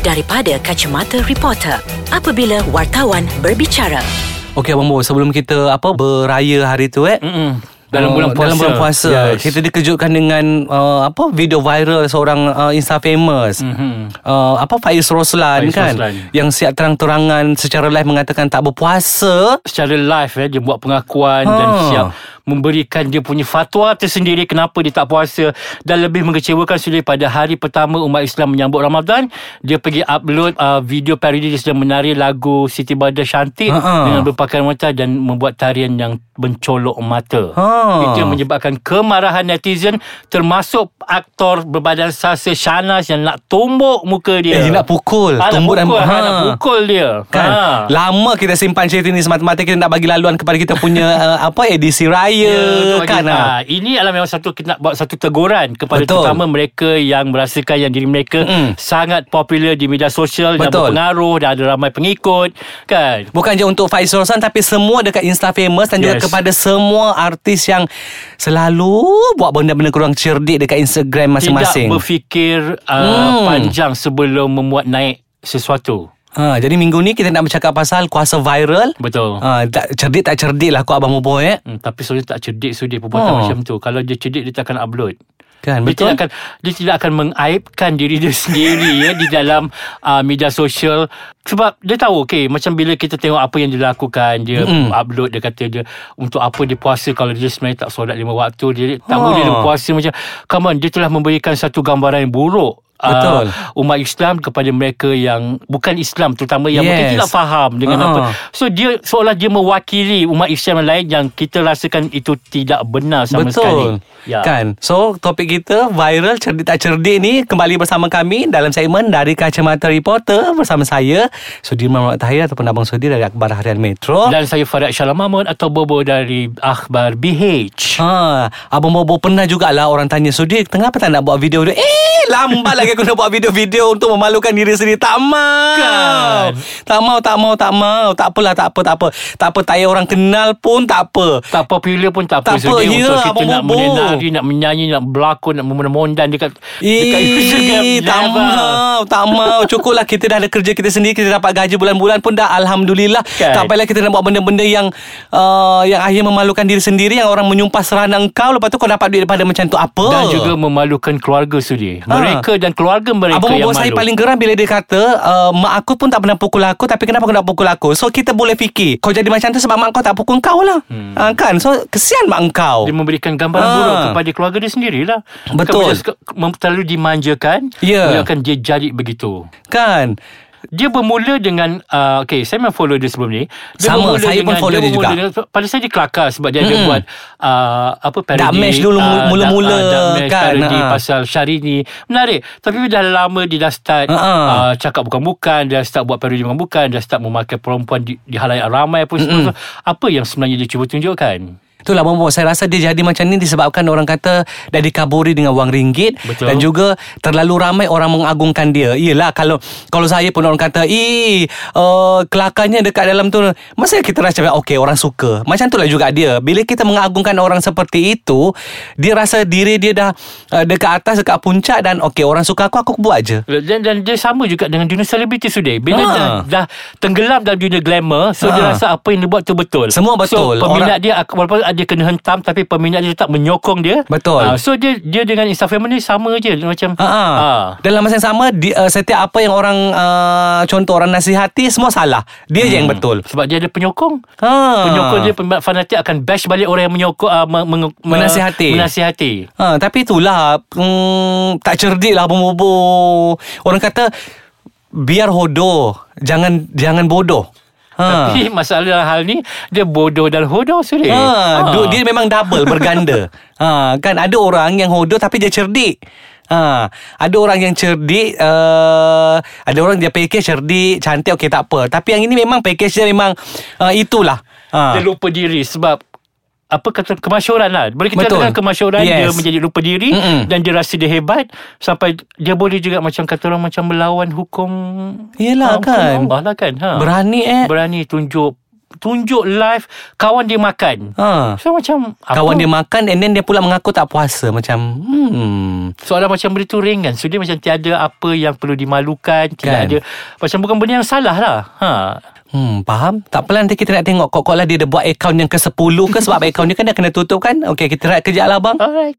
daripada kacamata reporter apabila wartawan berbicara. Okey Abang Bo Sebelum kita apa Beraya hari tu eh Mm-mm. Dalam Oh, bulan puasa Dalam bulan puasa yes. Kita dikejutkan dengan uh, Apa Video viral Seorang uh, Insta famous Mhm. uh, Apa Faiz Roslan Faiz kan Roslan. Yang siap terang-terangan Secara live mengatakan Tak berpuasa Secara live eh, Dia buat pengakuan Ha. Dan siap Memberikan dia punya fatwa tersendiri Kenapa dia tak puasa Dan lebih mengecewakan Sudah pada hari pertama Umat Islam menyambut Ramadan Dia pergi upload uh, Video parodi Dia sedang menari lagu Siti Badar Cantik Ha-ha. Dengan berpakaian wanita Dan membuat tarian yang Mencolok mata Ha. Itu yang menyebabkan Kemarahan netizen Termasuk aktor Berbadan sasa Shanas Yang nak tumbuk muka dia Eh, dia nak pukul nak Tumbuk dan- pukul, ha. ha. Nak pukul dia Kan Ha. Lama kita simpan cerita ni Semata-mata kita nak bagi laluan Kepada kita punya uh, Apa edisi raya Ya, Kan ha. Ini adalah memang satu Kita nak buat satu teguran Kepada Betul. terutama mereka Yang merasakan yang diri mereka Mm-mm. Sangat popular di media sosial Dan Betul. berpengaruh Dan ada ramai pengikut Kan Bukan je untuk Faiz Roslan Tapi semua dekat Insta famous Dan juga Yes. kepada semua artis yang Selalu Buat benda-benda kurang cerdik Dekat Instagram masing-masing Tidak berfikir uh, Hmm. Panjang sebelum Memuat naik sesuatu Ha, jadi minggu ni kita nak bercakap pasal kuasa viral. Betul Ha, tak cerdik tak cerdik lah kau abang Bobo eh. Hmm, tapi sebenarnya tak cerdik Sudi perbuatan Oh. macam tu Kalau dia cerdik Dia tak akan upload Kan Dia betul? tidak akan dia tidak akan mengaibkan diri dia sendiri ya di dalam uh, media sosial sebab dia tahu okey macam bila kita tengok apa yang dia lakukan dia Mm-mm. upload dia kata dia untuk apa dia puasa kalau dia sebenarnya tak solat lima waktu dia tak Ha. boleh dia puasa macam come on dia telah memberikan satu gambaran yang buruk Betul. Uh, umat Islam kepada mereka yang bukan Islam terutama yang Yes. mungkin tidak faham dengan Ha. apa so dia seolah dia mewakili umat Islam yang lain yang kita rasakan itu tidak benar sama Betul sekali Ya. Kan So topik kita Viral cerdik tak cerdik ni Kembali bersama kami Dalam segmen Dari Kacamata Reporter Bersama saya Sudirman Muhammad Tahir Ataupun Abang Sudir Dari Akhbar Harian Metro Dan saya Farad Syalam Mahmud Atau Bobo dari Akhbar BH Ha, Abang Bobo pernah jugalah orang tanya Sudir Kenapa tak nak buat video-video Eh lambat lagi aku nak buat video-video Untuk memalukan diri sendiri Tak mau Kan? Tak mau tak mau tak mau Tak apalah tak apa tak apa Tak apa tak payah orang kenal pun tak apa Tak popular pun tak apa Tak apa, ya, Untuk kita nak Bobo. menari Nak menyanyi Nak berlakon Nak memondan Dekat Dekat Instagram Eh, tak mau, tak mau. Cukuplah kita dah ada kerja kita sendiri, kita dapat gaji bulan-bulan pun dah alhamdulillah. Kan? Tak payahlah kita nak buat benda-benda yang uh, yang akhirnya memalukan diri sendiri, yang orang menyumpah serana engkau, lepas tu kau dapat duit daripada macam tu apa? Dan juga memalukan keluarga Sudi Mereka dan keluarga mereka Abang yang malu saya paling geram bila dia kata uh, Mak aku pun tak pernah pukul aku Tapi kenapa kau nak pukul aku So kita boleh fikir Kau jadi macam tu sebab mak kau tak pukul kau lah hmm. uh, Kan So kesian mak kau dia memberikan gambaran Ah. buruk kepada keluarga dia sendirilah. Betul. Bukan macam terlalu dimanjakan. Ya. Dia akan dia jadi begitu. Kan Dia bermula dengan uh, Okay saya memang follow dia sebelum ni dia Sama, saya pun follow dia bermula juga. dengan, Pada saya dia kelakar Sebab dia ada Mm-mm. buat uh, Apa parody Dark match dulu, ah, mula-mula match kan, Parody ah. pasal Syahrini Menarik Tapi dah lama dia dah start ah. uh, Cakap bukan-bukan Dia start buat parody bukan-bukan Dia start memakai perempuan Di, di halayak ramai pun semua. Apa yang sebenarnya dia cuba tunjukkan Itulah Bobo Saya rasa dia jadi macam ni Disebabkan orang kata Dah dikaburi dengan wang ringgit Betul. Dan juga Terlalu ramai orang mengagungkan dia Yelah kalau Kalau saya pun orang kata Ih uh, Kelakarnya dekat dalam tu Masa kita rasa Okay orang suka Macam tu lah juga dia Bila kita mengagungkan orang seperti itu Dia rasa diri dia dah uh, Dekat atas Dekat puncak Dan okay orang suka aku Aku buat je dan, dan dia sama juga dengan dunia selebriti sudah. Bila Ha. dah, dah tenggelam dalam dunia glamour, so dia Ha. rasa apa yang dia buat tu betul. Semua betul. So peminat Orang- dia walaupun dia kena hentam tapi peminat dia tetap menyokong dia. Betul. Ah, so dia dia dengan Instagram ni sama je macam Ha ah. Dalam masa yang sama di, uh, setiap apa yang orang uh, contoh orang nasihati semua salah. Dia je yang betul. Sebab dia ada penyokong. Ha. Penyokong dia peminat fanatik akan bash balik orang yang menyokong uh, meng, meng, Menasihati. menasihati. Ha, tapi itulah mm, tak cerdik lah Abang Bobo. Orang kata biar hodoh, jangan jangan bodoh. Ha. Tapi masalah dalam hal ni dia bodoh dan hodoh sudah. Ha, du- dia memang double berganda. ha, kan ada orang yang hodoh tapi dia cerdik. Ha, ada orang yang cerdik uh, Ada orang dia package cerdik Cantik okey tak apa Tapi yang ini memang package dia memang uh, Itulah ha. Dia lupa diri sebab apa kata kemasyuran lah Boleh kita Betul. katakan kemasyuran Yes. Dia menjadi lupa diri Mm-mm. Dan dia rasa dia hebat Sampai dia boleh juga Macam kata orang Macam melawan hukum Yelah, hukum kan. Allah lah kan ha. Berani eh Berani tunjuk tunjuk live kawan dia makan. Ha. So macam apa? Kawan dia makan And then dia pula mengaku tak puasa Macam Hmm Soalan macam benda tu ringan So dia macam tiada apa yang perlu dimalukan Tidak Kan? ada Macam bukan benda yang salah lah ha. Hmm, faham? Tak apalah nanti kita nak tengok Kok-kok lah dia ada buat akaun yang ke-10 ke Sebab akaun dia kan dah kena tutup kan Okey, kita rehat kejap lah bang Alright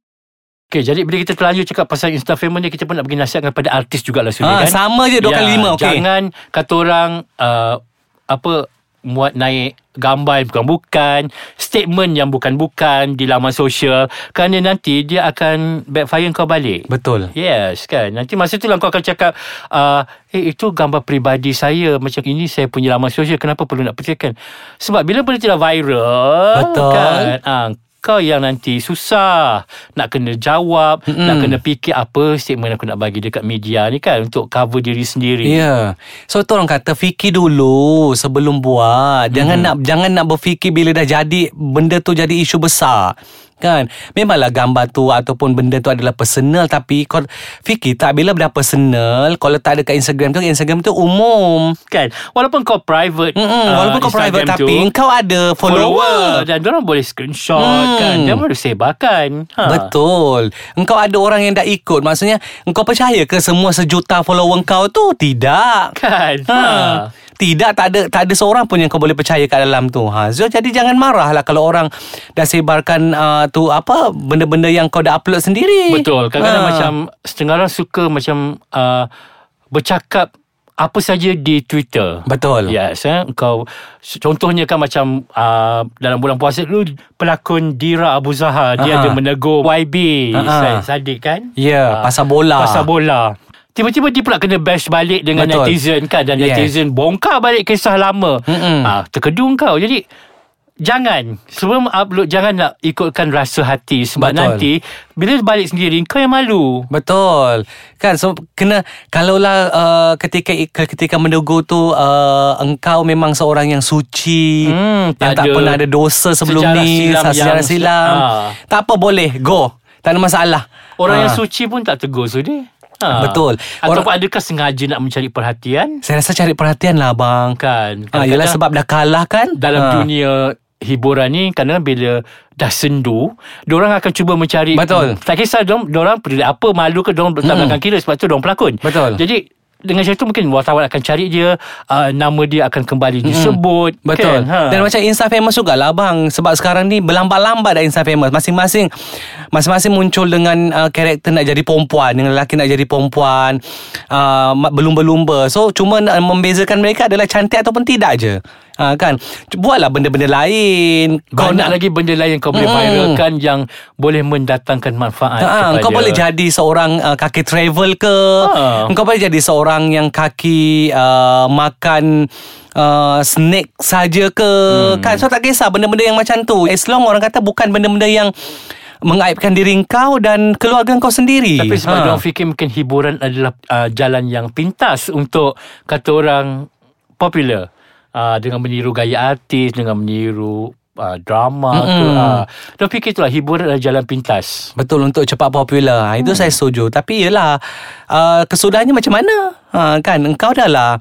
Okay, jadi bila kita terlanjur cakap pasal Insta famous ni, kita pun nak bagi nasihat kepada artis jugalah Sudi Ah, kan. sama je dua kali lima, okey. Jangan kata orang uh, apa muat naik gambar yang bukan-bukan, statement yang bukan-bukan di laman sosial kerana nanti dia akan backfire kau balik. Betul. Yes kan? Nanti masa tu lah kau akan cakap uh, Eh itu gambar peribadi saya. Macam ini saya punya laman sosial. Kenapa perlu nak percaykan Sebab bila benda tu dah viral Betul. kan, uh, kau yang nanti susah nak kena jawab, Mm-mm. nak kena fikir apa statement aku nak bagi dekat media ni kan untuk cover diri sendiri. Ya. Yeah. So tu orang kata fikir dulu sebelum buat. Jangan Mhm. nak jangan nak berfikir bila dah jadi benda tu jadi isu besar. Kan? Memanglah gambar tu Ataupun benda tu adalah personal Tapi kau fikir tak Bila dah personal Kau letak dekat Instagram tu Instagram tu umum Kan? Walaupun kau private Mm-mm, uh, Walaupun kau private Instagram Tapi kau ada follower, Dan orang boleh screenshot Hmm. kan? Dia boleh sebarkan. Ha. Betul. Engkau ada orang yang dah ikut. Maksudnya Engkau percaya ke Semua sejuta follower kau tu? Tidak. Kan? Ha. Tidak tak ada tak ada seorang pun yang kau boleh percaya kat dalam tu. Ha. So jadi jangan marah lah kalau orang dah sebarkan uh, tu apa benda-benda yang kau dah upload sendiri. Betul Kadang-kadang Ha. macam Setengah orang suka macam uh, Bercakap Apa saja di Twitter Betul. Yes eh? Kau Contohnya kan macam uh, Dalam bulan puasa dulu Pelakon Dira Abu Zahar Dia Ha-ha. ada menegur YB Ha-ha. Sadik kan Ya, Ah, pasal bola. Pasal bola Tiba-tiba dia pula kena bash balik dengan Betul. netizen kan Dan Yes. netizen bongkar balik kisah lama Mm-mm. ah, Terkedung kau Jadi Jangan Sebelum upload Jangan nak ikutkan rasa hati Sebab Betul. nanti Bila balik sendiri Kau yang malu Betul. Kan so kena kalaulah uh, ketika ketika menduga tu uh, engkau memang seorang yang suci Hmm, yang tak tak pernah ada dosa sebelum sejarah ni, silam sejarah yang- silam. Ah. Tak apa boleh, go. Tak ada masalah. Orang Ah. yang suci pun tak tegur so dia ha. Betul. Ataupun Orang- adakah sengaja nak mencari perhatian Saya rasa cari perhatian lah bang. Kan Ah, yelah Kadang-kadang sebab dah kalah kan. Dalam Ah. dunia hiburan ni kadang bila dah sendu Diorang akan cuba mencari Betul. Tak kisah diorang, diorang apa Malu ke diorang letak Mm-mm. belakang kira Sebab tu diorang pelakon Betul. Jadi dengan cara tu mungkin wartawan akan cari dia uh, Nama dia akan kembali disebut Betul. Kan? ha. Dan macam Insta famous jugalah bang Sebab sekarang ni Berlambat-lambat dah Insta famous. Masing-masing Masing-masing muncul dengan uh, Karakter nak jadi perempuan. Dengan lelaki nak jadi perempuan uh, ma- Berlumba-lumba. So cuma nak membezakan mereka Adalah cantik ataupun tidak je uh, Kan Buatlah benda-benda lain Banyak lagi benda lain yang kau boleh Mm. viralkan Yang boleh mendatangkan manfaat Ha, kepada kau boleh jadi seorang uh, kaki travel ke Ha. Kau boleh jadi seorang yang kaki uh, makan uh, snake saja ke hmm. kan so tak kisah benda-benda yang macam tu as long orang kata bukan benda-benda yang mengaibkan diri kau dan keluarga kau sendiri Tapi sebab Ha. ha. diorang fikir mungkin hiburan adalah uh, jalan yang pintas untuk kata orang popular. Uh, dengan meniru gaya artis, dengan meniru uh, drama mm ke. Mm-mm. Uh, fikir itulah hiburan adalah jalan pintas. Betul untuk cepat popular ha, Itu saya setuju Tapi yelah uh, Kesudahannya macam mana ha, Kan engkau dah lah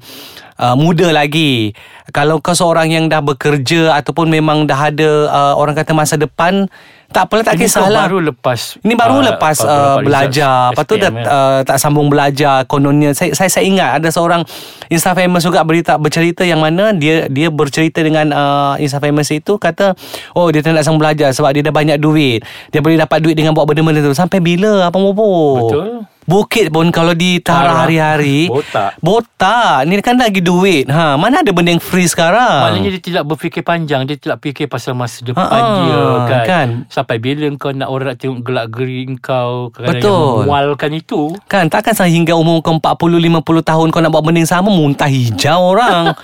uh, Muda lagi. Kalau kau seorang yang dah bekerja Ataupun memang dah ada uh, Orang kata masa depan Tak apalah tak Ini kau kisahlah. baru lepas Ini baru uh, lepas uh, belajar. Result Lepas tu dah SPM, ya. uh, tak sambung belajar Kononnya. Saya, saya saya ingat Ada seorang Insta famous juga berita, Bercerita yang mana Dia dia bercerita dengan uh, Insta famous itu Kata Oh dia tak nak sambung belajar Sebab dia dah banyak duit. Dia boleh dapat duit Dengan buat benda-benda tu. Sampai bila Apa bobo? Betul. Bukit pun kalau ditara Tarah. hari-hari. Botak. Botak. Ni kan lagi duit. Ha, Mana ada benda yang free sekarang? Maknanya dia tidak berfikir panjang. Dia tidak fikir pasal masa depan Ha, ha, dia kan. kan. Sampai bila kau nak orang nak tengok gelak geri kau Betul. yang memualkan itu? Kan takkan sehingga umur kau 40-50 tahun Kau nak buat benda yang sama Muntah hijau orang.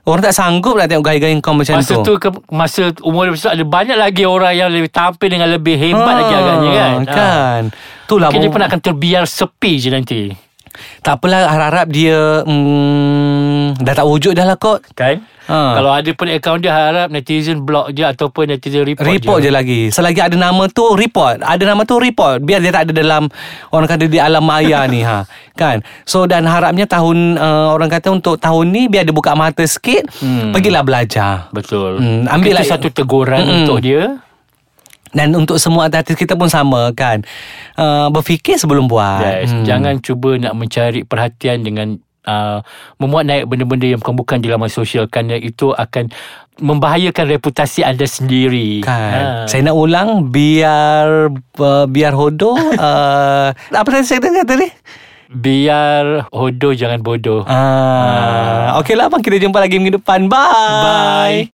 Orang tak sanggup nak tengok gaya-gaya kau macam Masa tu. tu ke, Masa umur dia besar Ada banyak lagi orang Yang lebih tampil Dengan lebih hebat lagi agaknya kan? Kan Itulah Mungkin dia pun akan terbiar sepi je nanti. Tak apalah harap-harap dia hmm, hmm, Dah tak wujud dah lah kot. Kan? Ha. Kalau ada pun akaun dia Harap netizen block je Ataupun netizen report, Report je. lagi. Selagi ada nama tu Report. Ada nama tu report. Biar dia tak ada dalam Orang kata di alam maya ni ha. Kan? So dan harapnya tahun uh, Orang kata untuk tahun ni Biar dia buka mata sikit Hmm. Pergilah belajar. Betul. Hmm, ambil Itu lah- satu teguran Mm-mm. untuk dia Dan untuk semua artis kita pun sama kan uh, Berfikir sebelum buat Yes. Hmm. Jangan cuba nak mencari perhatian dengan uh, memuat naik benda-benda yang bukan-bukan di laman sosial kerana itu akan membahayakan reputasi anda sendiri. Kan Saya nak ulang Biar uh, Biar hodoh uh, Apa tadi saya kata tadi Biar hodoh jangan bodoh. Ah, Okey lah abang Kita jumpa lagi minggu depan Bye Bye.